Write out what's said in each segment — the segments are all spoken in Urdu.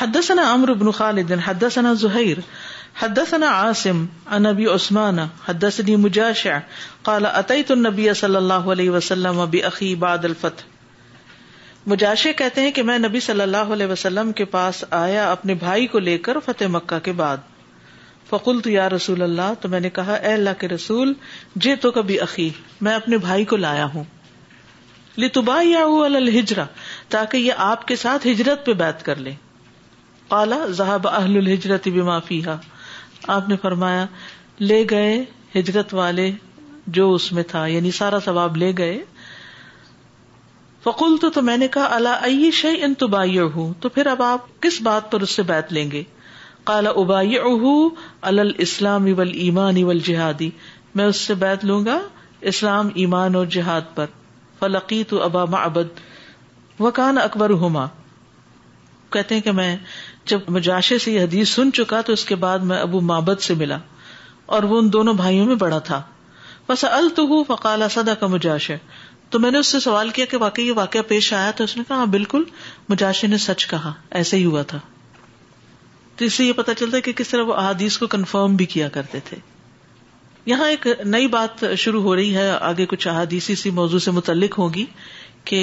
حدثنا حدثنا حدثنا عمرو بن خالد زهير عاصم عن ابي عثمان حدثني مجاشع قال اتيت النبي صلى الله عليه وسلم باخي بعد الفتح مجاشع کہتے ہیں کہ میں نبی صلی اللہ علیہ وسلم کے پاس آیا اپنے بھائی کو لے کر فتح مکہ کے بعد فقلت تو یا رسول اللہ تو میں نے کہا اے اللہ کے رسول جے تو کبھی عقی میں اپنے بھائی کو لایا ہوں یا الحجرا تاکہ یہ آپ کے ساتھ ہجرت پہ بیت کر لیں کالا ذہب اہل الحجرت بھی معافی آپ نے فرمایا لے گئے ہجرت والے جو اس میں تھا یعنی سارا ثواب لے گئے فکول تو, میں نے کہا اللہ ائی شعی ان تبائی ہوں تو پھر اب آپ کس بات پر اس سے بیت لیں گے کالا ابائی الاسلام اول ایمان اول جہادی میں اس سے بیت لوں گا اسلام ایمان اور جہاد پر فلقی تو ابا معبد وکان اکبر ہوما کہتے ہیں کہ میں جب مجاشے سے یہ حدیث سن چکا تو اس کے بعد میں ابو مابد سے ملا اور وہ ان دونوں بھائیوں میں بڑا تھا بس التح فقال کا مجاشے تو میں نے اس سے سوال کیا کہ واقعی یہ واقعہ پیش آیا تو اس نے کہا ہاں، بالکل مجاشے نے سچ کہا ایسے ہی ہوا تھا تو اس سے یہ پتا چلتا کہ کس طرح وہ احادیث کو کنفرم بھی کیا کرتے تھے یہاں ایک نئی بات شروع ہو رہی ہے آگے کچھ احادیث اسی موضوع سے متعلق ہوگی کہ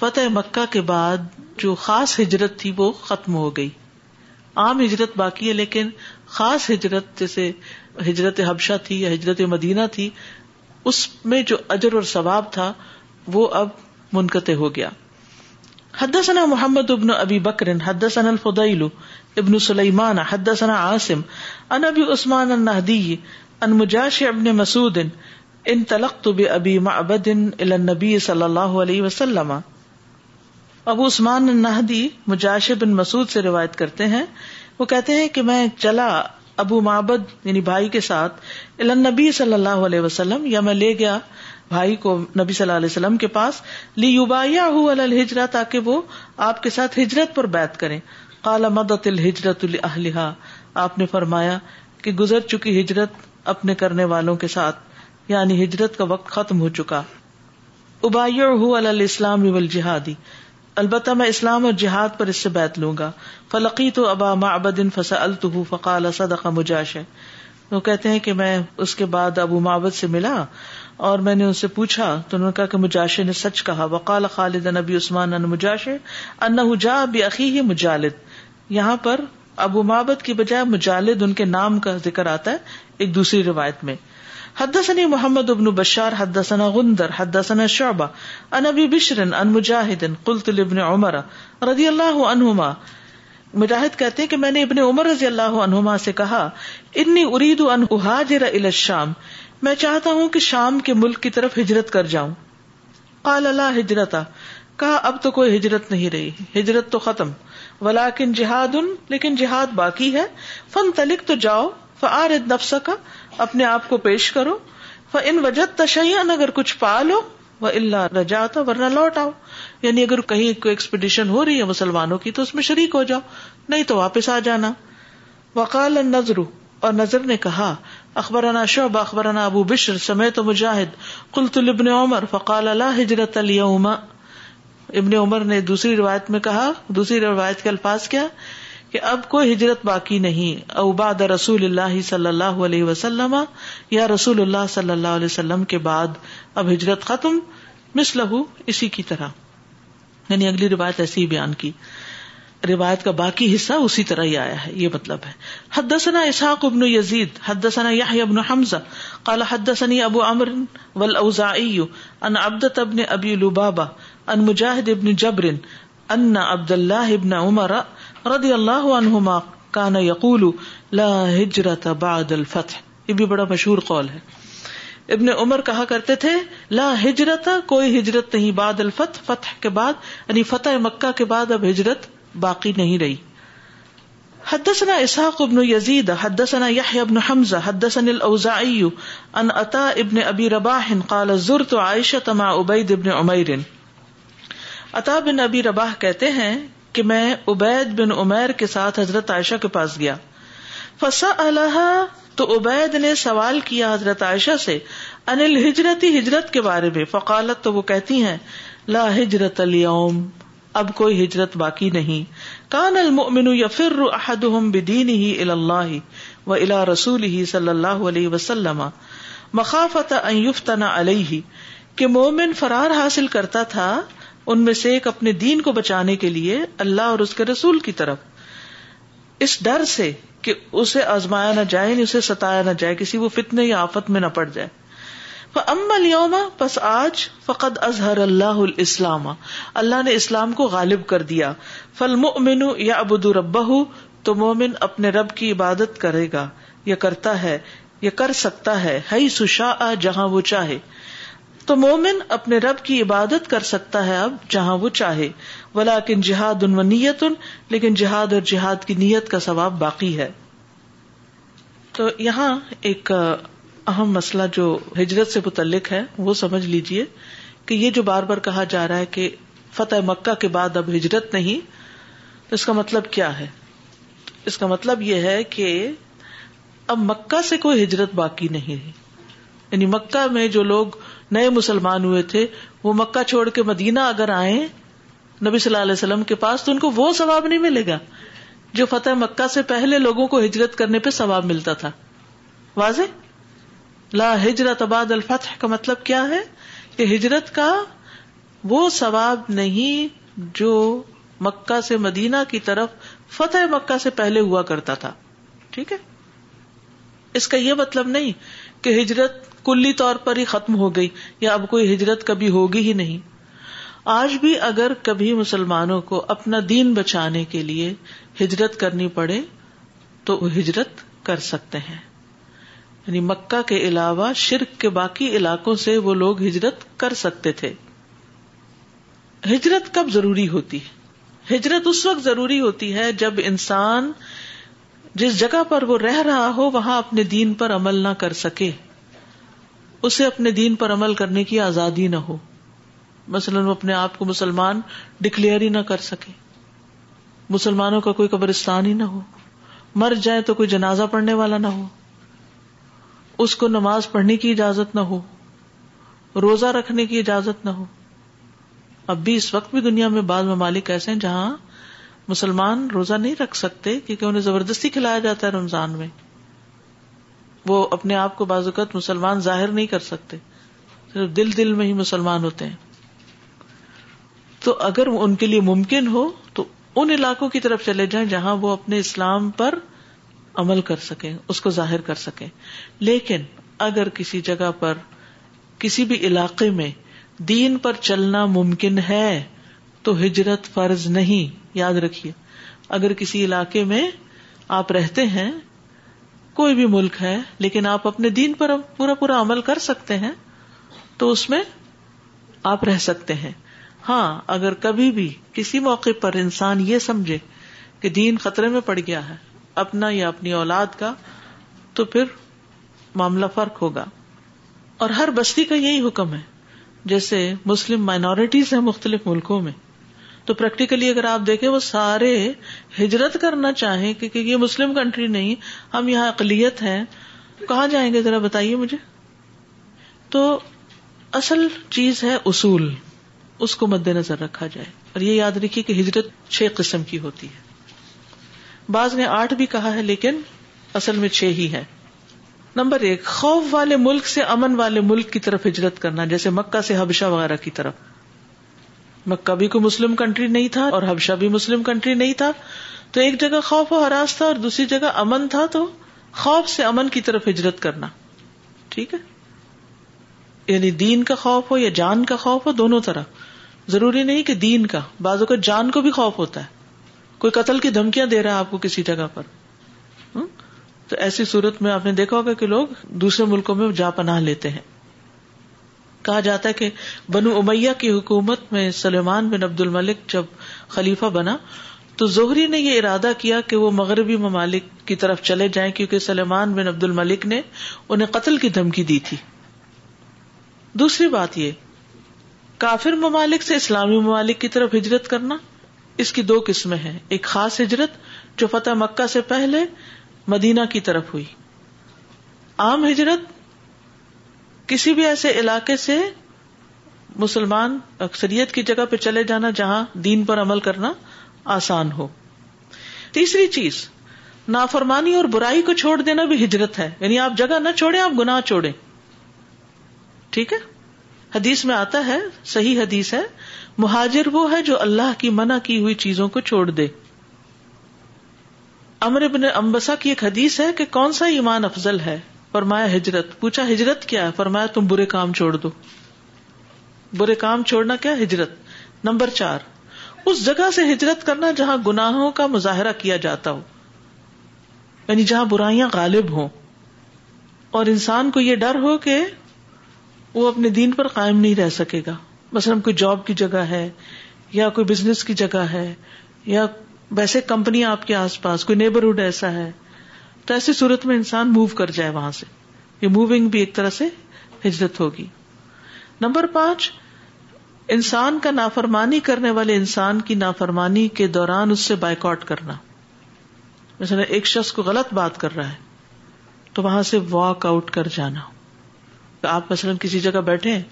فتح مکہ کے بعد جو خاص ہجرت تھی وہ ختم ہو گئی عام ہجرت باقی ہے لیکن خاص ہجرت جیسے ہجرت حبشہ تھی یا ہجرت مدینہ تھی اس میں جو اجر اور ثواب تھا وہ اب منقطع ہو گیا حد ثنا محمد ابن ابی بکر حد الفضیل ابن سلیمان حد ثنا عاصم ان ابی عثمان الحدی مجاش ابن مسعدین ان تلقت بابی معبد الى النبي صلی اللہ علیہ وسلم ابو عثمان نہدی مجاش بن مسعود سے روایت کرتے ہیں وہ کہتے ہیں کہ میں چلا ابو محبد یعنی بھائی کے ساتھ نبی صلی اللہ علیہ وسلم یا میں لے گیا بھائی کو نبی صلی اللہ علیہ وسلم کے پاس لی اوبایا تاکہ وہ آپ کے ساتھ ہجرت پر بات کرے کالا مدت الحجرت الحلیہ آپ نے فرمایا کہ گزر چکی ہجرت اپنے کرنے والوں کے ساتھ یعنی ہجرت کا وقت ختم ہو چکا ہو الاسلام السلام جہادی البتہ میں اسلام اور جہاد پر اس سے بیت لوں گا فلقی تو ابا فسا التح فقال اسداش ہے وہ کہتے ہیں کہ میں اس کے بعد ابو معبد سے ملا اور میں نے ان سے پوچھا تو انہوں نے کہا کہ مجاشے نے سچ کہا وقال خالد نبی عثمان مجاشے ان جا اب عقی ہی مجالد یہاں پر ابو معبد کی بجائے مجالد ان کے نام کا ذکر آتا ہے ایک دوسری روایت میں حد ثنی محمد ابن البشار قلت لابن عمر اللہ میں نے ابن عمر رضی اللہ عنہما سے کہا اتنی ارید شام میں چاہتا ہوں کہ شام کے ملک کی طرف ہجرت کر جاؤں قال اللہ ہجرت اب تو کوئی ہجرت نہیں رہی ہجرت تو ختم ولاکن جہاد ان لیکن جہاد باقی ہے فن تلک تو جاؤ نفس کا اپنے آپ کو پیش کرو ان وجہ تشین اگر کچھ پالو اللہ رجا تو ورنہ لوٹ آؤ یعنی اگر کہیں کوئی ایکسپیڈیشن ہو رہی ہے مسلمانوں کی تو اس میں شریک ہو جاؤ نہیں تو واپس آ جانا وقال اور نظر نے کہا اخبارانہ شعب اخبرانہ ابو بشر سمے تو مجاہد کل ابن عمر فقال اللہ ہجرت علی ابن عمر نے دوسری روایت میں کہا دوسری روایت کے الفاظ کیا کہ اب کوئی ہجرت باقی نہیں اوباد رسول اللہ صلی اللہ علیہ وسلم یا رسول اللہ صلی اللہ علیہ وسلم کے بعد اب ہجرت ختم لہو اسی کی طرح یعنی اگلی روایت ایسی بیان کی روایت کا باقی حصہ اسی طرح ہی آیا ہے یہ مطلب ہے حدثنا اسحاق ابن یزید حد یا ابن حمزہ کالا حدسنی ابو امر وزا ان ابد ابی لبابا ان مجاہد ابن جبرن ان عبد اللہ ابن عمر رضی اللہ عنہما کانا یقول لا ہجرت بعد الفتح یہ بھی بڑا مشہور قول ہے ابن عمر کہا کرتے تھے لا ہجرت کوئی ہجرت نہیں بعد الفتح فتح کے بعد یعنی فتح مکہ کے بعد اب ہجرت باقی نہیں رہی حدثنا اسحاق ابن یزید حدثنا یحیی ابن حمزہ حدثنا الاوزاعی ان عطا ابن ابی رباح قال زرت عائشہ مع عبید ابن عمیر عطا بن ابی رباح کہتے ہیں کہ میں عبید بن عمیر کے ساتھ حضرت عائشہ کے پاس گیا فسا اللہ تو عبید نے سوال کیا حضرت عائشہ سے انل ہجرتی ہجرت کے بارے میں فقالت تو وہ کہتی ہیں لا ہجرت اليوم اب کوئی ہجرت باقی نہیں کان المؤمن یفر احدهم بدینه الى اللہ و الى رسوله صلی اللہ علیہ وسلم مخافت ان یفتن علیہ کہ مومن فرار حاصل کرتا تھا ان میں سے ایک اپنے دین کو بچانے کے لیے اللہ اور اس کے رسول کی طرف اس ڈر سے کہ اسے آزمایا نہ جائے یعنی اسے ستایا نہ جائے کسی وہ فتنے یا آفت میں نہ پڑ جائے یوما بس آج فقط اظہر اللہ الاسلام اللہ نے اسلام کو غالب کر دیا فل امن یا ابود تو مومن اپنے رب کی عبادت کرے گا یا کرتا ہے یا کر سکتا ہے سشا جہاں وہ چاہے تو مومن اپنے رب کی عبادت کر سکتا ہے اب جہاں وہ چاہے بلاکن جہاد ان و نیت ان لیکن جہاد اور جہاد کی نیت کا ثواب باقی ہے تو یہاں ایک اہم مسئلہ جو ہجرت سے متعلق ہے وہ سمجھ لیجیے کہ یہ جو بار بار کہا جا رہا ہے کہ فتح مکہ کے بعد اب ہجرت نہیں اس کا مطلب کیا ہے اس کا مطلب یہ ہے کہ اب مکہ سے کوئی ہجرت باقی نہیں رہی یعنی مکہ میں جو لوگ نئے مسلمان ہوئے تھے وہ مکہ چھوڑ کے مدینہ اگر آئے نبی صلی اللہ علیہ وسلم کے پاس تو ان کو وہ ثواب نہیں ملے گا جو فتح مکہ سے پہلے لوگوں کو ہجرت کرنے پہ ثواب ملتا تھا واضح لا ہجرت آباد الفتح کا مطلب کیا ہے کہ ہجرت کا وہ ثواب نہیں جو مکہ سے مدینہ کی طرف فتح مکہ سے پہلے ہوا کرتا تھا ٹھیک ہے اس کا یہ مطلب نہیں کہ ہجرت کلی طور پر ہی ختم ہو گئی یا اب کوئی ہجرت کبھی ہوگی ہی نہیں آج بھی اگر کبھی مسلمانوں کو اپنا دین بچانے کے لیے ہجرت کرنی پڑے تو وہ ہجرت کر سکتے ہیں یعنی مکہ کے علاوہ شرک کے باقی علاقوں سے وہ لوگ ہجرت کر سکتے تھے ہجرت کب ضروری ہوتی ہے ہجرت اس وقت ضروری ہوتی ہے جب انسان جس جگہ پر وہ رہ رہا ہو وہاں اپنے دین پر عمل نہ کر سکے اسے اپنے دین پر عمل کرنے کی آزادی نہ ہو مثلاً وہ اپنے آپ کو مسلمان ڈکلیئر ہی نہ کر سکے مسلمانوں کا کوئی قبرستان ہی نہ ہو مر جائے تو کوئی جنازہ پڑھنے والا نہ ہو اس کو نماز پڑھنے کی اجازت نہ ہو روزہ رکھنے کی اجازت نہ ہو اب بھی اس وقت بھی دنیا میں بعض ممالک ایسے ہیں جہاں مسلمان روزہ نہیں رکھ سکتے کیونکہ انہیں زبردستی کھلایا جاتا ہے رمضان میں وہ اپنے آپ کو بعض اوقات مسلمان ظاہر نہیں کر سکتے صرف دل دل میں ہی مسلمان ہوتے ہیں تو اگر ان کے لیے ممکن ہو تو ان علاقوں کی طرف چلے جائیں جہاں وہ اپنے اسلام پر عمل کر سکیں اس کو ظاہر کر سکیں لیکن اگر کسی جگہ پر کسی بھی علاقے میں دین پر چلنا ممکن ہے تو ہجرت فرض نہیں یاد رکھیے اگر کسی علاقے میں آپ رہتے ہیں کوئی بھی ملک ہے لیکن آپ اپنے دین پر پورا پورا عمل کر سکتے ہیں تو اس میں آپ رہ سکتے ہیں ہاں اگر کبھی بھی کسی موقع پر انسان یہ سمجھے کہ دین خطرے میں پڑ گیا ہے اپنا یا اپنی اولاد کا تو پھر معاملہ فرق ہوگا اور ہر بستی کا یہی حکم ہے جیسے مسلم مائنورٹیز ہیں مختلف ملکوں میں تو پریکٹیکلی اگر آپ دیکھیں وہ سارے ہجرت کرنا چاہیں کیونکہ یہ مسلم کنٹری نہیں ہم یہاں اقلیت ہیں کہاں جائیں گے ذرا بتائیے مجھے تو اصل چیز ہے اصول اس کو مد نظر رکھا جائے اور یہ یاد رکھیے کہ ہجرت چھ قسم کی ہوتی ہے بعض نے آٹھ بھی کہا ہے لیکن اصل میں چھ ہی ہے نمبر ایک خوف والے ملک سے امن والے ملک کی طرف ہجرت کرنا جیسے مکہ سے حبشہ وغیرہ کی طرف مکہ بھی کوئی مسلم کنٹری نہیں تھا اور حبشہ بھی مسلم کنٹری نہیں تھا تو ایک جگہ خوف و ہراس تھا اور دوسری جگہ امن تھا تو خوف سے امن کی طرف ہجرت کرنا ٹھیک ہے یعنی دین کا خوف ہو یا جان کا خوف ہو دونوں طرف ضروری نہیں کہ دین کا بازو کا جان کو بھی خوف ہوتا ہے کوئی قتل کی دھمکیاں دے رہا ہے آپ کو کسی جگہ پر تو ایسی صورت میں آپ نے دیکھا ہوگا کہ لوگ دوسرے ملکوں میں جا پناہ لیتے ہیں کہا جاتا ہے کہ بنو امیا کی حکومت میں سلیمان بن عبد الملک جب خلیفہ بنا تو زہری نے یہ ارادہ کیا کہ وہ مغربی ممالک کی طرف چلے جائیں کیونکہ سلیمان بن عبد الملک نے انہیں قتل کی دھمکی دی تھی دوسری بات یہ کافر ممالک سے اسلامی ممالک کی طرف ہجرت کرنا اس کی دو قسمیں ہیں ایک خاص ہجرت جو فتح مکہ سے پہلے مدینہ کی طرف ہوئی عام ہجرت کسی بھی ایسے علاقے سے مسلمان اکثریت کی جگہ پہ چلے جانا جہاں دین پر عمل کرنا آسان ہو تیسری چیز نافرمانی اور برائی کو چھوڑ دینا بھی ہجرت ہے یعنی آپ جگہ نہ چھوڑیں آپ گناہ چھوڑے ٹھیک ہے حدیث میں آتا ہے صحیح حدیث ہے مہاجر وہ ہے جو اللہ کی منع کی ہوئی چیزوں کو چھوڑ دے امر ابن امبسا کی ایک حدیث ہے کہ کون سا ایمان افضل ہے فرمایا ہجرت پوچھا ہجرت کیا ہے فرمایا تم برے کام چھوڑ دو برے کام چھوڑنا کیا ہجرت نمبر چار اس جگہ سے ہجرت کرنا جہاں گناہوں کا مظاہرہ کیا جاتا ہو یعنی جہاں برائیاں غالب ہوں اور انسان کو یہ ڈر ہو کہ وہ اپنے دین پر قائم نہیں رہ سکے گا مثلاً کوئی جاب کی جگہ ہے یا کوئی بزنس کی جگہ ہے یا ویسے کمپنی آپ کے آس پاس کوئی نیبرہڈ ایسا ہے تو ایسی صورت میں انسان موو کر جائے وہاں سے یہ موونگ بھی ایک طرح سے ہجرت ہوگی نمبر پانچ انسان کا نافرمانی کرنے والے انسان کی نافرمانی کے دوران اس سے بائک کرنا کرنا ایک شخص کو غلط بات کر رہا ہے تو وہاں سے واک آؤٹ کر جانا آپ مثلاً کسی جگہ بیٹھے ہیں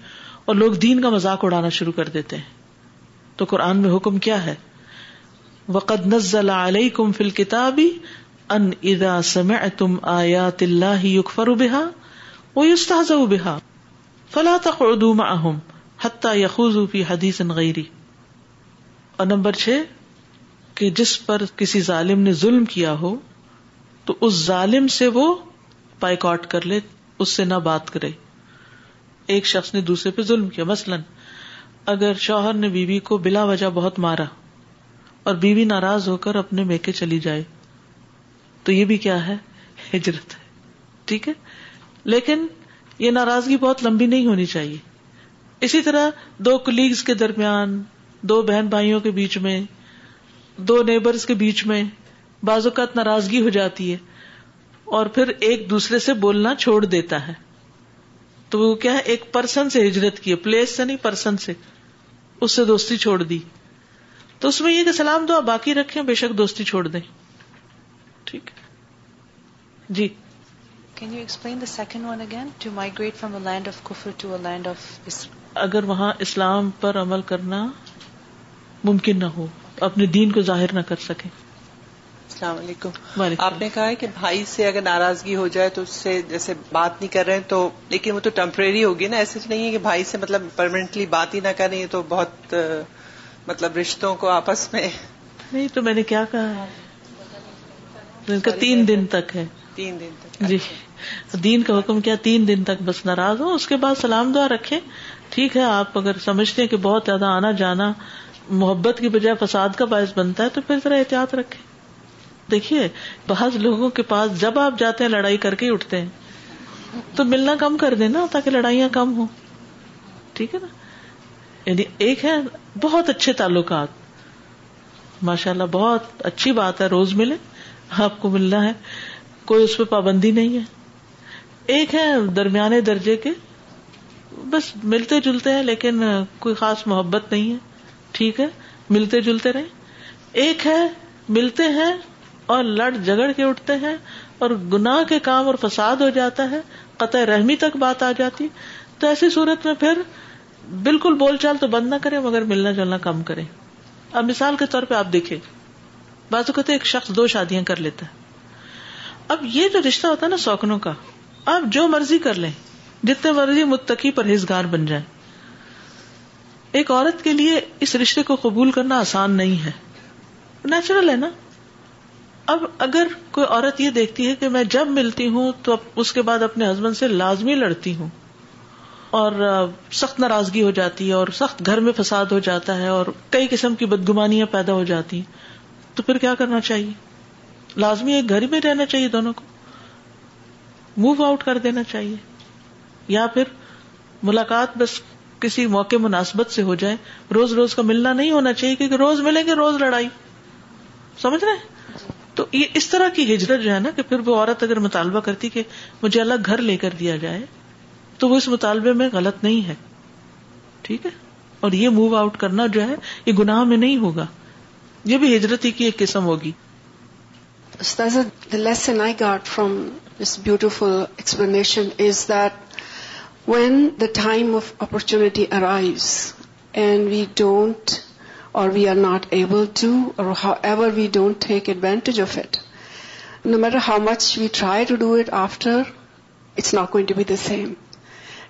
اور لوگ دین کا مذاق اڑانا شروع کر دیتے ہیں تو قرآن میں حکم کیا ہے وقد نزل علیکم فی کتابی ان ادا سم تم آیا تلاہ راستہ فلاطا خوم یخی حدیث اور نمبر چھ کہ جس پر کسی ظالم نے ظلم کیا ہو تو اس ظالم سے وہ آؤٹ کر لے اس سے نہ بات کرے ایک شخص نے دوسرے پہ ظلم کیا مثلاً اگر شوہر نے بیوی کو بلا وجہ بہت مارا اور بیوی ناراض ہو کر اپنے میکے چلی جائے تو یہ بھی کیا ہے ہجرت ہے ٹھیک ہے لیکن یہ ناراضگی بہت لمبی نہیں ہونی چاہیے اسی طرح دو کلیگز کے درمیان دو بہن بھائیوں کے بیچ میں دو نیبرز کے بیچ میں بعض اوقات ناراضگی ہو جاتی ہے اور پھر ایک دوسرے سے بولنا چھوڑ دیتا ہے تو وہ کیا ہے ایک پرسن سے ہجرت کی ہے پلیس سے نہیں پرسن سے اس سے دوستی چھوڑ دی تو اس میں یہ کہ سلام دعا باقی رکھیں بے شک دوستی چھوڑ دیں جی can you explain the second one again to to migrate from land land of کفر آف اگر وہاں اسلام پر عمل کرنا ممکن نہ ہو اپنے دین کو ظاہر نہ کر سکے السلام علیکم آپ نے کہا کہ بھائی سے اگر ناراضگی ہو جائے تو اس سے جیسے بات نہیں کر رہے ہیں تو لیکن وہ تو ٹمپرری ہوگی نا ایسے نہیں ہے کہ بھائی سے مطلب پرمانٹلی بات ہی نہ کریں تو بہت مطلب رشتوں کو آپس میں نہیں تو میں نے کیا کہا تین دن تک ہے تین دن تک جی دین کا حکم کیا تین دن تک بس ناراض ہو اس کے بعد سلام دعا رکھے ٹھیک ہے آپ اگر سمجھتے ہیں کہ بہت زیادہ آنا جانا محبت کی بجائے فساد کا باعث بنتا ہے تو پھر ذرا احتیاط رکھے دیکھیے بعض لوگوں کے پاس جب آپ جاتے ہیں لڑائی کر کے ہی اٹھتے ہیں تو ملنا کم کر دینا تاکہ لڑائیاں کم ہوں ٹھیک ہے نا یعنی ایک ہے بہت اچھے تعلقات ماشاء اللہ بہت اچھی بات ہے روز ملے آپ کو ملنا ہے کوئی اس پہ پابندی نہیں ہے ایک ہے درمیانے درجے کے بس ملتے جلتے ہیں لیکن کوئی خاص محبت نہیں ہے ٹھیک ہے ملتے جلتے رہے ایک ہے ملتے ہیں اور لڑ جگڑ کے اٹھتے ہیں اور گناہ کے کام اور فساد ہو جاتا ہے قطع رحمی تک بات آ جاتی تو ایسی صورت میں پھر بالکل بول چال تو بند نہ کرے مگر ملنا جلنا کم کرے اب مثال کے طور پہ آپ دیکھے بازو کہتے ایک شخص دو شادیاں کر لیتا ہے اب یہ جو رشتہ ہوتا ہے نا سوکنوں کا آپ جو مرضی کر لیں جتنے مرضی متقی پرہیزگار بن جائیں ایک عورت کے لیے اس رشتے کو قبول کرنا آسان نہیں ہے نیچرل ہے نا اب اگر کوئی عورت یہ دیکھتی ہے کہ میں جب ملتی ہوں تو اس کے بعد اپنے ہسبینڈ سے لازمی لڑتی ہوں اور سخت ناراضگی ہو جاتی ہے اور سخت گھر میں فساد ہو جاتا ہے اور کئی قسم کی بدگمانیاں پیدا ہو جاتی ہیں تو پھر کیا کرنا چاہیے لازمی ایک گھر میں رہنا چاہیے دونوں کو موو آؤٹ کر دینا چاہیے یا پھر ملاقات بس کسی موقع مناسبت سے ہو جائے روز روز کا ملنا نہیں ہونا چاہیے کیونکہ روز ملیں گے روز لڑائی سمجھ رہے تو یہ اس طرح کی ہجرت جو ہے نا کہ پھر وہ عورت اگر مطالبہ کرتی کہ مجھے الگ گھر لے کر دیا جائے تو وہ اس مطالبے میں غلط نہیں ہے ٹھیک ہے اور یہ موو آؤٹ کرنا جو ہے یہ گناہ میں نہیں ہوگا یہ بھی ہجرت ہی کی ایک قسم ہوگی So that's the lesson I got from this beautiful explanation is that when the time of opportunity arrives and we don't or we are not able to or however we don't take advantage of it, no matter how much we try to do it after, it's not going to be the same.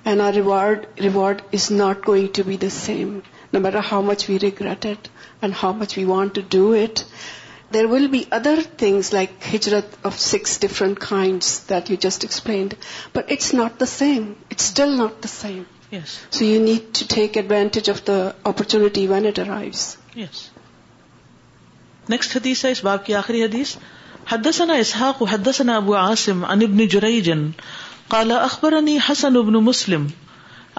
And our reward is not going to be the same, no matter how much we regret it and how much we want to do it. There will be other things like ہجرت of six different kind that you just explained but it's not the same it's still not the same so you need to take advantage of the opportunity when it داچنٹی next حدیث ہے اس بات کی آخری حدیث حدثنا اسحاق حدثنا ابو عاصم ان ابن جریج قال اخبرني حسن ابن مسلم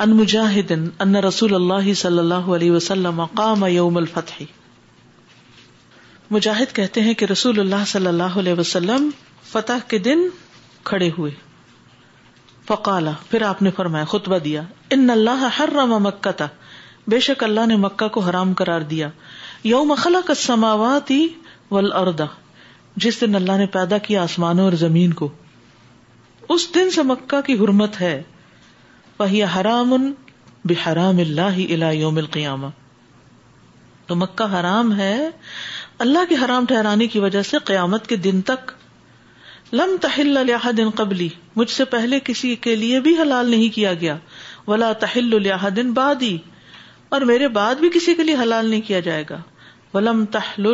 ان مجاہدین ان رسول اللہ صلی اللہ علیہ وسلم قام یوم الفتح مجاہد کہتے ہیں کہ رسول اللہ صلی اللہ علیہ وسلم فتح کے دن کھڑے ہوئے فقالا پھر آپ نے فرمایا خطبہ دیا اللہ ہر رما مکہ تھا بے شک اللہ نے مکہ کو حرام کرار دیا یوم خلق کسماو تھی جس دن اللہ نے پیدا کیا آسمانوں اور زمین کو اس دن سے مکہ کی حرمت ہے وہی حرام اللہ یوم القیامہ تو مکہ حرام ہے اللہ کے حرام ٹھہرانے کی وجہ سے قیامت کے دن تک لم تحل دن قبلی مجھ سے پہلے کسی کے لیے بھی حلال نہیں کیا گیا ولا تحل دن بادی اور میرے بعد بھی کسی کے لیے حلال نہیں کیا جائے گا ولم تحل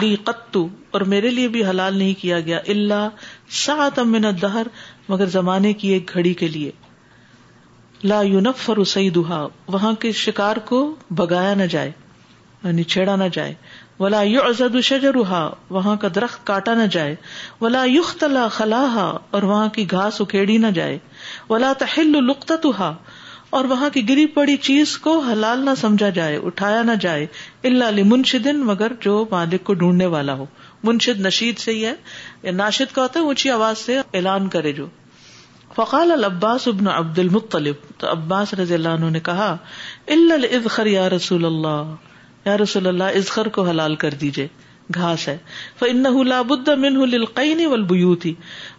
لی قطو اور میرے لیے بھی حلال نہیں کیا گیا اللہ سات امن دہر مگر زمانے کی ایک گھڑی کے لیے لا یونفر سعید وہاں کے شکار کو بگایا نہ جائے یعنی چھیڑا نہ جائے ولا یو ولازد وہاں کا درخت کاٹا نہ جائے ولا یوخلاء خلا ہا اور وہاں کی گھاس اکھیڑی نہ جائے ولا ولاقۃا اور وہاں کی گری پڑی چیز کو حلال نہ سمجھا جائے اٹھایا نہ جائے اللہ علی منشن مگر جو مالک کو ڈھونڈنے والا ہو منشد نشید سے ہی ہے ناشد کا ہوتا ہے اونچی آواز سے اعلان کرے جو فقال العباس ابن عبد المطلب تو عباس رضی اللہ عنہ نے کہا یا رسول اللہ رسول اللہ ازخر کو حلال کر دیجیے گھاس ہے من انہیں ولبیو تھی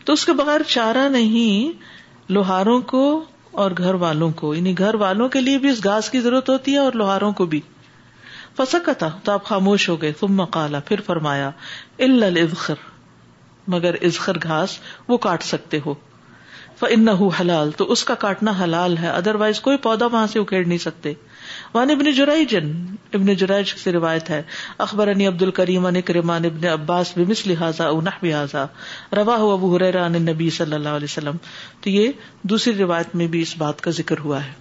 تو اس کے بغیر چارہ نہیں لوہاروں کو اور گھر والوں کو یعنی گھر والوں کے لیے بھی اس گھاس کی ضرورت ہوتی ہے اور لوہاروں کو بھی پسکا تھا تو آپ خاموش ہو گئے تم مکالا پھر فرمایا الخر مگر ازخر گھاس وہ کاٹ سکتے ہو حلال تو اس کا کاٹنا حلال ہے ادر وائز کوئی پودا وہاں سے اکھیڑ نہیں سکتے ابن جرائج ابن جرائج سے روایت ہے اخبر عنی عبد الکریم ان ابن عباس لہٰذا روا نبی صلی اللہ علیہ وسلم تو یہ دوسری روایت میں بھی اس بات کا ذکر ہوا ہے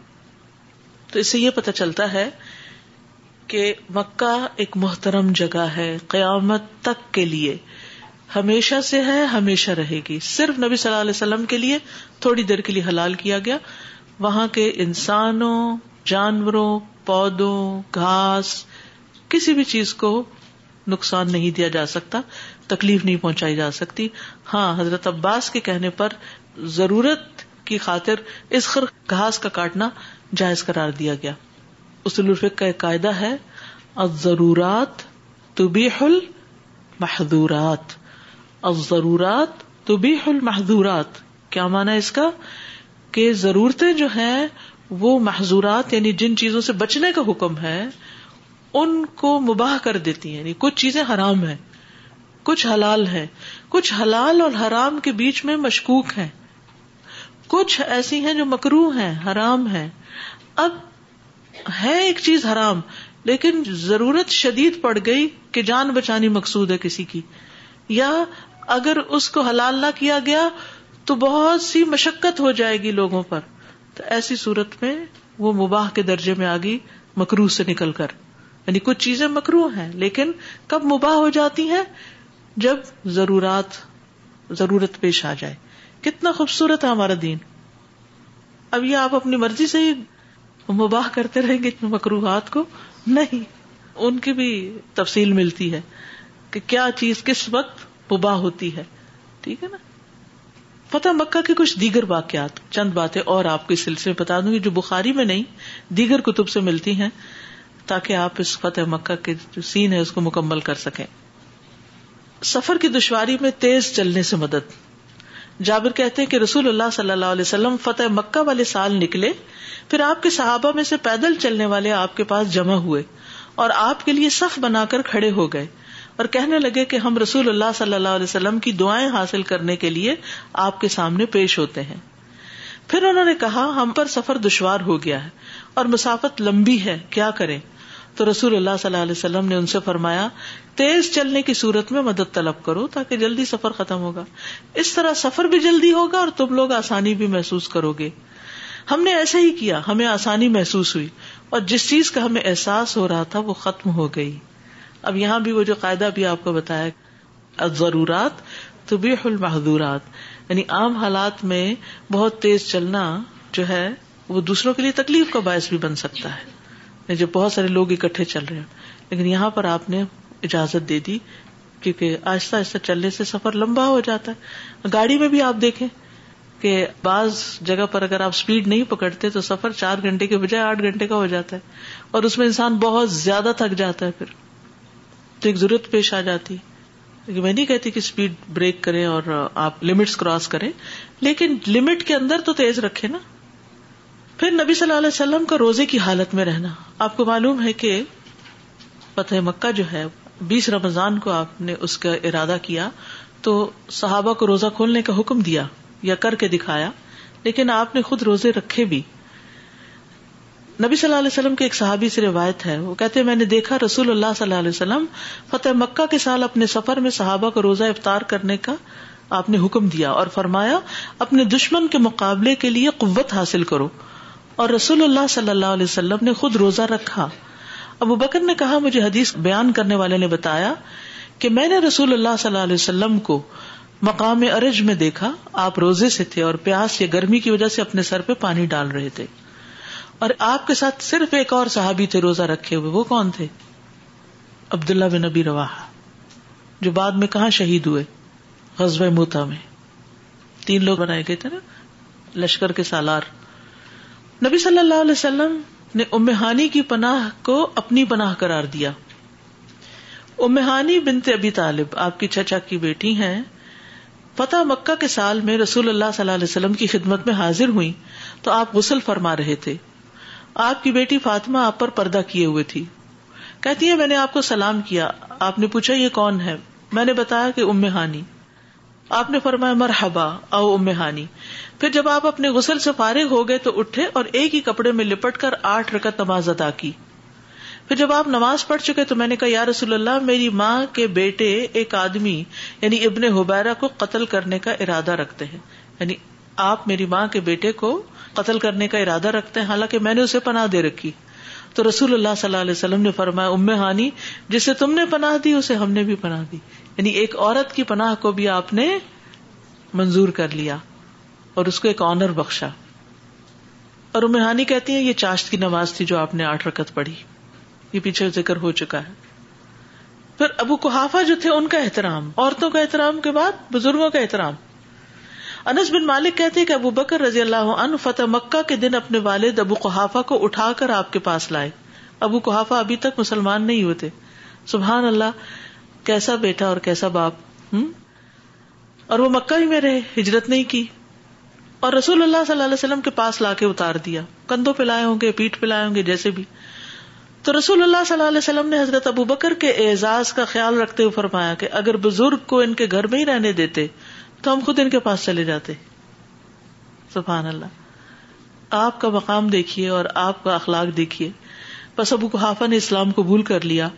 تو اس سے یہ پتا چلتا ہے کہ مکہ ایک محترم جگہ ہے قیامت تک کے لیے ہمیشہ سے ہے ہمیشہ رہے گی صرف نبی صلی اللہ علیہ وسلم کے لیے تھوڑی دیر کے لیے حلال کیا گیا وہاں کے انسانوں جانوروں پودوں گھاس کسی بھی چیز کو نقصان نہیں دیا جا سکتا تکلیف نہیں پہنچائی جا سکتی ہاں حضرت عباس کے کہنے پر ضرورت کی خاطر اس خر گھاس کا کاٹنا جائز قرار دیا گیا اصول الفق کا ایک قاعدہ ہے ضرورات تو المحدورات ضرورات تو المحدورات کیا مانا اس کا کہ ضرورتیں جو ہیں وہ محضورات یعنی جن چیزوں سے بچنے کا حکم ہے ان کو مباہ کر دیتی ہیں یعنی کچھ چیزیں حرام ہیں کچھ حلال ہیں کچھ حلال اور حرام کے بیچ میں مشکوک ہیں کچھ ایسی ہیں جو مکرو ہیں حرام ہیں اب ہے ایک چیز حرام لیکن ضرورت شدید پڑ گئی کہ جان بچانی مقصود ہے کسی کی یا اگر اس کو حلال نہ کیا گیا تو بہت سی مشقت ہو جائے گی لوگوں پر تو ایسی صورت میں وہ مباح کے درجے میں آگی مکرو سے نکل کر یعنی کچھ چیزیں مکرو ہیں لیکن کب مباح ہو جاتی ہیں جب ضرورات ضرورت پیش آ جائے کتنا خوبصورت ہے ہمارا دین اب یہ آپ اپنی مرضی سے ہی مباح کرتے رہیں گے مکروحات کو نہیں ان کی بھی تفصیل ملتی ہے کہ کیا چیز کس وقت مباح ہوتی ہے ٹھیک ہے نا فتح مکہ کے کچھ دیگر واقعات چند باتیں اور آپ کے سلسلے میں بتا دوں گی جو بخاری میں نہیں دیگر کتب سے ملتی ہیں تاکہ آپ اس فتح مکہ کے جو سین ہے اس کو مکمل کر سکیں سفر کی دشواری میں تیز چلنے سے مدد جابر کہتے ہیں کہ رسول اللہ صلی اللہ علیہ وسلم فتح مکہ والے سال نکلے پھر آپ کے صحابہ میں سے پیدل چلنے والے آپ کے پاس جمع ہوئے اور آپ کے لیے صف بنا کر کھڑے ہو گئے اور کہنے لگے کہ ہم رسول اللہ صلی اللہ علیہ وسلم کی دعائیں حاصل کرنے کے لیے آپ کے سامنے پیش ہوتے ہیں پھر انہوں نے کہا ہم پر سفر دشوار ہو گیا ہے اور مسافت لمبی ہے کیا کریں تو رسول اللہ صلی اللہ علیہ وسلم نے ان سے فرمایا تیز چلنے کی صورت میں مدد طلب کرو تاکہ جلدی سفر ختم ہوگا اس طرح سفر بھی جلدی ہوگا اور تم لوگ آسانی بھی محسوس کرو گے ہم نے ایسے ہی کیا ہمیں آسانی محسوس ہوئی اور جس چیز کا ہمیں احساس ہو رہا تھا وہ ختم ہو گئی اب یہاں بھی وہ جو قاعدہ بھی آپ کو بتایا ضرورات تو بھی محدورات یعنی عام حالات میں بہت تیز چلنا جو ہے وہ دوسروں کے لیے تکلیف کا باعث بھی بن سکتا ہے یعنی جو بہت سارے لوگ اکٹھے چل رہے ہیں لیکن یہاں پر آپ نے اجازت دے دی کیونکہ آہستہ آہستہ چلنے سے سفر لمبا ہو جاتا ہے گاڑی میں بھی آپ دیکھیں کہ بعض جگہ پر اگر آپ اسپیڈ نہیں پکڑتے تو سفر چار گھنٹے کے بجائے آٹھ گھنٹے کا ہو جاتا ہے اور اس میں انسان بہت زیادہ تھک جاتا ہے پھر تو ایک ضرورت پیش آ جاتی میں نہیں کہتی کہ اسپیڈ بریک کریں اور آپ لمٹس کراس کریں لیکن لمٹ کے اندر تو تیز رکھے نا پھر نبی صلی اللہ علیہ وسلم کا روزے کی حالت میں رہنا آپ کو معلوم ہے کہ فتح مکہ جو ہے بیس رمضان کو آپ نے اس کا ارادہ کیا تو صحابہ کو روزہ کھولنے کا حکم دیا یا کر کے دکھایا لیکن آپ نے خود روزے رکھے بھی نبی صلی اللہ علیہ وسلم کے ایک صحابی سے روایت ہے وہ کہتے ہیں میں نے دیکھا رسول اللہ صلی اللہ علیہ وسلم فتح مکہ کے سال اپنے سفر میں صحابہ کو روزہ افطار کرنے کا آپ نے حکم دیا اور فرمایا اپنے دشمن کے مقابلے کے لیے قوت حاصل کرو اور رسول اللہ صلی اللہ علیہ وسلم نے خود روزہ رکھا ابو بکر نے کہا مجھے حدیث بیان کرنے والے نے بتایا کہ میں نے رسول اللہ صلی اللہ علیہ وسلم کو مقام ارج میں دیکھا آپ روزے سے تھے اور پیاس یا گرمی کی وجہ سے اپنے سر پہ پانی ڈال رہے تھے اور آپ کے ساتھ صرف ایک اور صحابی تھے روزہ رکھے ہوئے وہ کون تھے عبد اللہ نبی روا جو بعد میں کہاں شہید ہوئے غزب موتا میں تین لوگ بنائے گئے تھے نا لشکر کے سالار نبی صلی اللہ علیہ وسلم نے امہانی کی پناہ کو اپنی پناہ کرار دیا امہانی بنتے ابی طالب آپ کی چچا کی بیٹی ہیں پتا مکہ کے سال میں رسول اللہ صلی اللہ علیہ وسلم کی خدمت میں حاضر ہوئی تو آپ غسل فرما رہے تھے آپ کی بیٹی فاطمہ آپ پر پردہ کیے ہوئے تھی کہتی ہے میں نے آپ کو سلام کیا آپ نے پوچھا یہ کون ہے میں نے بتایا کہ آپ نے فرمایا مرحبا او ام جب آپ اپنے غسل سے فارغ ہو گئے تو اٹھے اور ایک ہی کپڑے میں لپٹ کر آٹھ رکت نماز ادا کی پھر جب آپ نماز پڑھ چکے تو میں نے کہا یا رسول اللہ میری ماں کے بیٹے ایک آدمی یعنی ابن حبیرہ کو قتل کرنے کا ارادہ رکھتے ہیں یعنی آپ میری ماں کے بیٹے کو قتل کرنے کا ارادہ رکھتے ہیں حالانکہ میں نے اسے پناہ دے رکھی تو رسول اللہ صلی اللہ علیہ وسلم نے فرمایا ام ہانی جسے تم نے پناہ دی اسے ہم نے بھی پناہ دی یعنی ایک عورت کی پناہ کو بھی آپ نے منظور کر لیا اور اس کو ایک آنر بخشا اور ام ہانی کہتی ہیں یہ چاشت کی نماز تھی جو آپ نے آٹھ رکت پڑھی یہ پیچھے ذکر ہو چکا ہے پھر ابو کحافہ جو تھے ان کا احترام عورتوں کا احترام کے بعد بزرگوں کا احترام انس بن مالک کہتے کہ ابو بکر رضی اللہ فتح مکہ کے دن اپنے والد ابو قحافہ کو اٹھا کر آپ کے پاس لائے ابو قحافہ ابھی تک مسلمان نہیں ہوتے سبحان اللہ کیسا بیٹا اور کیسا باپ اور وہ مکہ ہی میں رہے ہجرت نہیں کی اور رسول اللہ صلی اللہ علیہ وسلم کے پاس لا کے اتار دیا کندھوں پہ لائے ہوں گے پیٹ پہ لائے ہوں گے جیسے بھی تو رسول اللہ صلی اللہ علیہ وسلم نے حضرت ابو بکر کے اعزاز کا خیال رکھتے ہوئے فرمایا کہ اگر بزرگ کو ان کے گھر میں ہی رہنے دیتے تو ہم خود ان کے پاس چلے جاتے سبحان اللہ آپ کا مقام دیکھیے اور آپ کا اخلاق دیکھیے بس ابو پسبا نے اسلام قبول کر لیا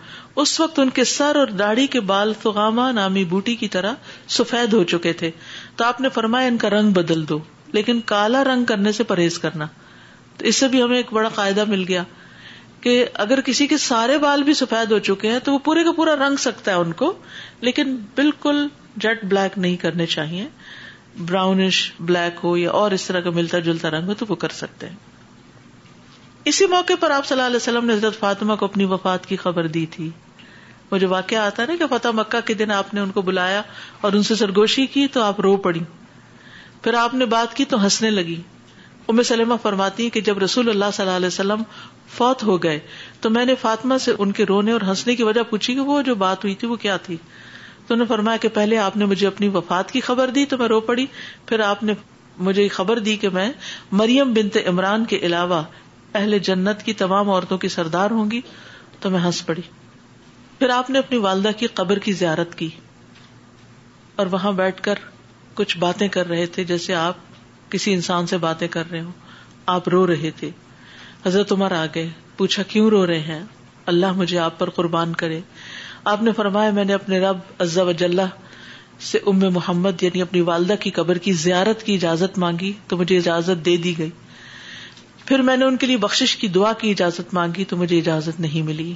اس وقت ان کے سر اور داڑھی کے بال فغامہ نامی بوٹی کی طرح سفید ہو چکے تھے تو آپ نے فرمایا ان کا رنگ بدل دو لیکن کالا رنگ کرنے سے پرہیز کرنا تو اس سے بھی ہمیں ایک بڑا قاعدہ مل گیا کہ اگر کسی کے سارے بال بھی سفید ہو چکے ہیں تو وہ پورے کا پورا رنگ سکتا ہے ان کو لیکن بالکل جیٹ بلیک نہیں کرنے چاہیے براؤنش بلیک ہو یا اور اس طرح کا ملتا جلتا رنگ ہو تو وہ کر سکتے ہیں اسی موقع پر آپ صلی اللہ علیہ وسلم نے حضرت فاطمہ کو اپنی وفات کی خبر دی تھی وہ جو واقعہ آتا نا کہ فتح مکہ کے دن آپ نے ان کو بلایا اور ان سے سرگوشی کی تو آپ رو پڑی پھر آپ نے بات کی تو ہنسنے لگی ام سلمہ فرماتی کہ جب رسول اللہ صلی اللہ علیہ وسلم فوت ہو گئے تو میں نے فاطمہ سے ان کے رونے اور ہنسنے کی وجہ پوچھی کہ وہ جو بات ہوئی تھی وہ کیا تھی تو انہوں نے فرمایا کہ پہلے آپ نے مجھے اپنی وفات کی خبر دی تو میں رو پڑی پھر آپ نے مجھے خبر دی کہ میں مریم بنتے عمران کے علاوہ پہلے جنت کی تمام عورتوں کی سردار ہوں گی تو میں ہنس پڑی پھر آپ نے اپنی والدہ کی قبر کی زیارت کی اور وہاں بیٹھ کر کچھ باتیں کر رہے تھے جیسے آپ کسی انسان سے باتیں کر رہے ہو آپ رو رہے تھے حضرت عمر آ گئے پوچھا کیوں رو رہے ہیں اللہ مجھے آپ پر قربان کرے آپ نے فرمایا میں نے اپنے رب عزاء سے ام محمد یعنی اپنی والدہ کی قبر کی زیارت کی اجازت مانگی تو مجھے اجازت دے دی گئی پھر میں نے ان کے لیے بخش کی دعا کی اجازت مانگی تو مجھے اجازت نہیں ملی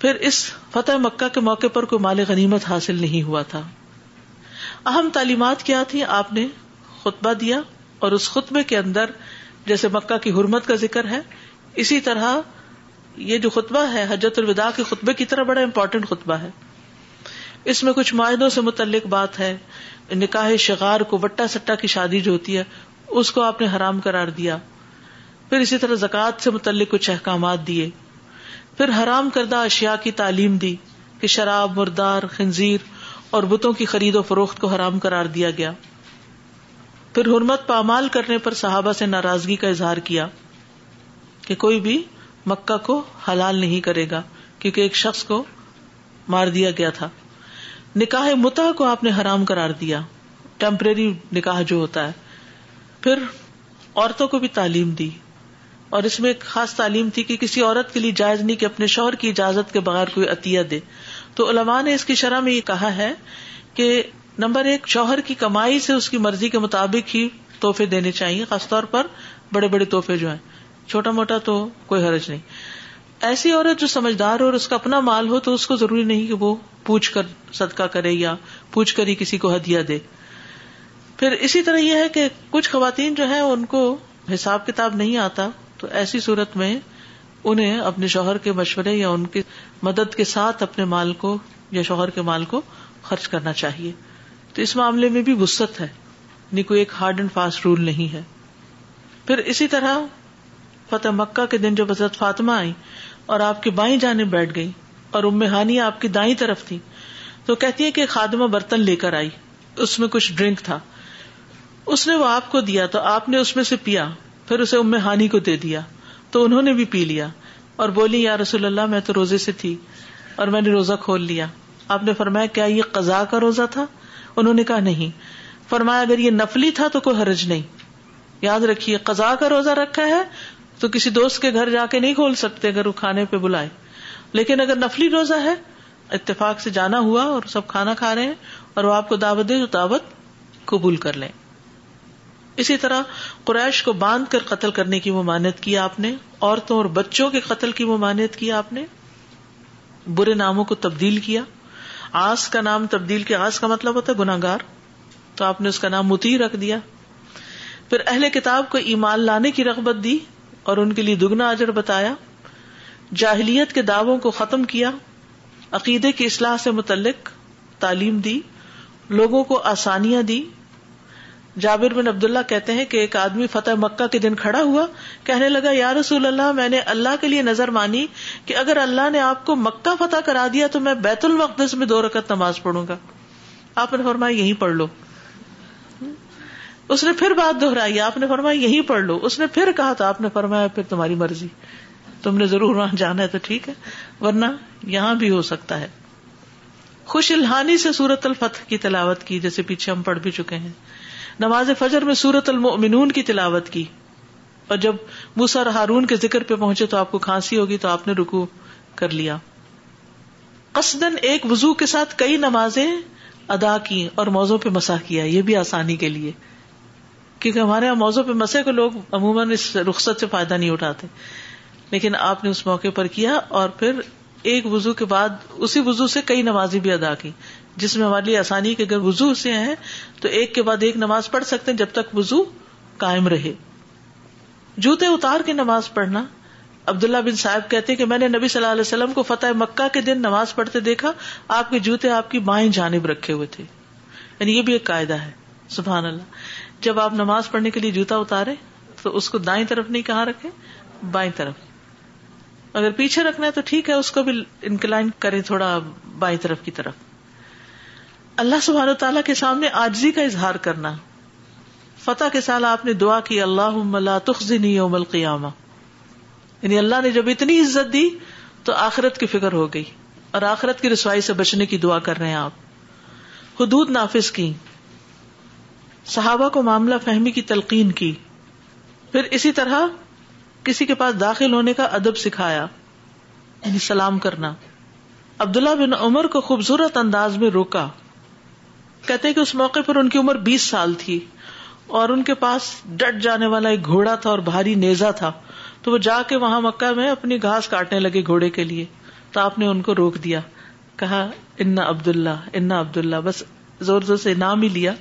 پھر اس فتح مکہ کے موقع پر کوئی مال غنیمت حاصل نہیں ہوا تھا اہم تعلیمات کیا تھی آپ نے خطبہ دیا اور اس خطبے کے اندر جیسے مکہ کی حرمت کا ذکر ہے اسی طرح یہ جو خطبہ ہے حجت الوداع کے خطبے کی طرح بڑا امپورٹینٹ خطبہ ہے اس میں کچھ معاہدوں سے متعلق بات ہے نکاح شغار کو وٹا سٹا کی شادی جو ہوتی ہے اس کو آپ نے حرام کرار دیا پھر اسی طرح زکوٰۃ سے متعلق کچھ احکامات دیے پھر حرام کردہ اشیاء کی تعلیم دی کہ شراب مردار خنزیر اور بتوں کی خرید و فروخت کو حرام قرار دیا گیا پھر حرمت پامال کرنے پر صحابہ سے ناراضگی کا اظہار کیا کہ کوئی بھی مکہ کو حلال نہیں کرے گا کیونکہ ایک شخص کو مار دیا گیا تھا نکاح متا کو آپ نے حرام کرار دیا ٹیمپرری نکاح جو ہوتا ہے پھر عورتوں کو بھی تعلیم دی اور اس میں ایک خاص تعلیم تھی کہ کسی عورت کے لیے جائز نہیں کہ اپنے شوہر کی اجازت کے بغیر کوئی عطیہ دے تو علماء نے اس کی شرح میں یہ کہا ہے کہ نمبر ایک شوہر کی کمائی سے اس کی مرضی کے مطابق ہی تحفے دینے چاہیے خاص طور پر بڑے بڑے تحفے جو ہیں چھوٹا موٹا تو کوئی حرج نہیں ایسی عورت جو سمجھدار ہو اور اس کا اپنا مال ہو تو اس کو ضروری نہیں کہ وہ پوچھ کر صدقہ کرے یا پوچھ کر ہی کسی کو ہدیہ دے پھر اسی طرح یہ ہے کہ کچھ خواتین جو ہیں ان کو حساب کتاب نہیں آتا تو ایسی صورت میں انہیں اپنے شوہر کے مشورے یا ان کی مدد کے ساتھ اپنے مال کو یا شوہر کے مال کو خرچ کرنا چاہیے تو اس معاملے میں بھی وسط ہے نہیں یعنی کوئی ایک ہارڈ اینڈ فاسٹ رول نہیں ہے پھر اسی طرح فتح مکہ کے دن جب حضرت فاطمہ آئی اور آپ کی بائیں جانب بیٹھ گئی اور ام ہانی آپ کی دائیں طرف تھی تو کہتی ہے کہ خادمہ برتن لے کر آئی اس میں کچھ ڈرنک تھا اس نے وہ آپ کو دیا تو آپ نے اس میں سے پیا پھر اسے ام ہانی کو دے دیا تو انہوں نے بھی پی لیا اور بولی یا رسول اللہ میں تو روزے سے تھی اور میں نے روزہ کھول لیا آپ نے فرمایا کیا یہ قزا کا روزہ تھا انہوں نے کہا نہیں فرمایا اگر یہ نفلی تھا تو کوئی حرج نہیں یاد رکھیے قزا کا روزہ رکھا ہے تو کسی دوست کے گھر جا کے نہیں کھول سکتے اگر وہ کھانے پہ بلائے لیکن اگر نفلی روزہ ہے اتفاق سے جانا ہوا اور سب کھانا کھا رہے ہیں اور وہ آپ کو دعوت دے تو دعوت قبول کر لیں اسی طرح قریش کو باندھ کر قتل کرنے کی ممانعت کی آپ نے عورتوں اور بچوں کے قتل کی ممانعت کی آپ نے برے ناموں کو تبدیل کیا آس کا نام تبدیل کیا آس کا مطلب ہوتا ہے گناگار تو آپ نے اس کا نام متی رکھ دیا پھر اہل کتاب کو ایمان لانے کی رغبت دی اور ان کے لیے دگنا اجر بتایا جاہلیت کے دعووں کو ختم کیا عقیدے کی اصلاح سے متعلق تعلیم دی لوگوں کو آسانیاں دی جابر بن عبداللہ کہتے ہیں کہ ایک آدمی فتح مکہ کے دن کھڑا ہوا کہنے لگا یا رسول اللہ میں نے اللہ کے لیے نظر مانی کہ اگر اللہ نے آپ کو مکہ فتح کرا دیا تو میں بیت المقدس میں دو رکعت نماز پڑھوں گا آپ نے فرمایا یہیں پڑھ لو اس نے پھر بات دہرائی آپ نے فرمایا یہی پڑھ لو اس نے پھر کہا تو آپ نے فرمایا پھر تمہاری مرضی تم نے ضرور وہاں جانا ہے تو ٹھیک ہے ورنہ یہاں بھی ہو سکتا ہے خوش الحانی سے سورت الفتح کی تلاوت کی جیسے پیچھے ہم پڑھ بھی چکے ہیں نماز فجر میں سورت المنون کی تلاوت کی اور جب اور ہارون کے ذکر پہ پہنچے تو آپ کو کھانسی ہوگی تو آپ نے رکو کر لیا قصدن ایک وضو کے ساتھ کئی نمازیں ادا کی اور موزوں پہ مساح کیا یہ بھی آسانی کے لیے کیونکہ ہمارے یہاں موضوع پہ مسئلہ لوگ عموماً اس رخصت سے فائدہ نہیں اٹھاتے لیکن آپ نے اس موقع پر کیا اور پھر ایک وضو کے بعد اسی وضو سے کئی نمازیں بھی ادا کی جس میں ہمارے لیے آسانی کہ اگر وضو سے ہیں تو ایک کے بعد ایک نماز پڑھ سکتے ہیں جب تک وضو قائم رہے جوتے اتار کے نماز پڑھنا عبداللہ بن صاحب کہتے کہ میں نے نبی صلی اللہ علیہ وسلم کو فتح مکہ کے دن نماز پڑھتے دیکھا آپ کے جوتے آپ کی بائیں جانب رکھے ہوئے تھے یعنی یہ بھی ایک قاعدہ ہے سبحان اللہ جب آپ نماز پڑھنے کے لیے جوتا اتارے تو اس کو دائیں طرف نہیں کہاں رکھے بائیں طرف اگر پیچھے رکھنا ہے تو ٹھیک ہے اس کو بھی انکلائن کرے تھوڑا بائیں طرف کی طرف اللہ و تعالیٰ کے سامنے آجزی کا اظہار کرنا فتح کے سال آپ نے دعا کی اللہ تخذی او یعنی اللہ نے جب اتنی عزت دی تو آخرت کی فکر ہو گئی اور آخرت کی رسوائی سے بچنے کی دعا کر رہے ہیں آپ حدود نافذ کی صحابہ کو معاملہ فہمی کی تلقین کی پھر اسی طرح کسی کے پاس داخل ہونے کا ادب سکھایا یعنی سلام کرنا عبداللہ بن عمر کو خوبصورت انداز میں روکا کہتے کہ اس موقع پر ان کی عمر بیس سال تھی اور ان کے پاس ڈٹ جانے والا ایک گھوڑا تھا اور بھاری نیزا تھا تو وہ جا کے وہاں مکہ میں اپنی گھاس کاٹنے لگے گھوڑے کے لیے تو آپ نے ان کو روک دیا کہا ان عبداللہ ان عبداللہ بس زور زور سے نام ہی لیا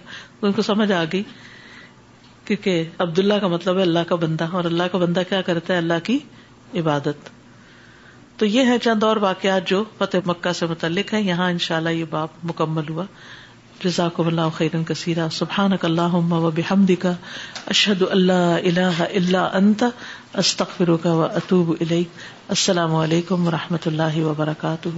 ان کو سمجھ آ گئی کیونکہ عبد اللہ کا مطلب ہے اللہ کا بندہ اور اللہ کا بندہ کیا کرتا ہے اللہ کی عبادت تو یہ ہے چند اور واقعات جو فتح مکہ سے متعلق ہے باپ مکمل ہوا جزاک اللہ خیرن کثیر سبحان اللہ و بحمد کا اشد اللہ اللہ انت اس و اطوب السلام علیکم و رحمت اللہ وبرکاتہ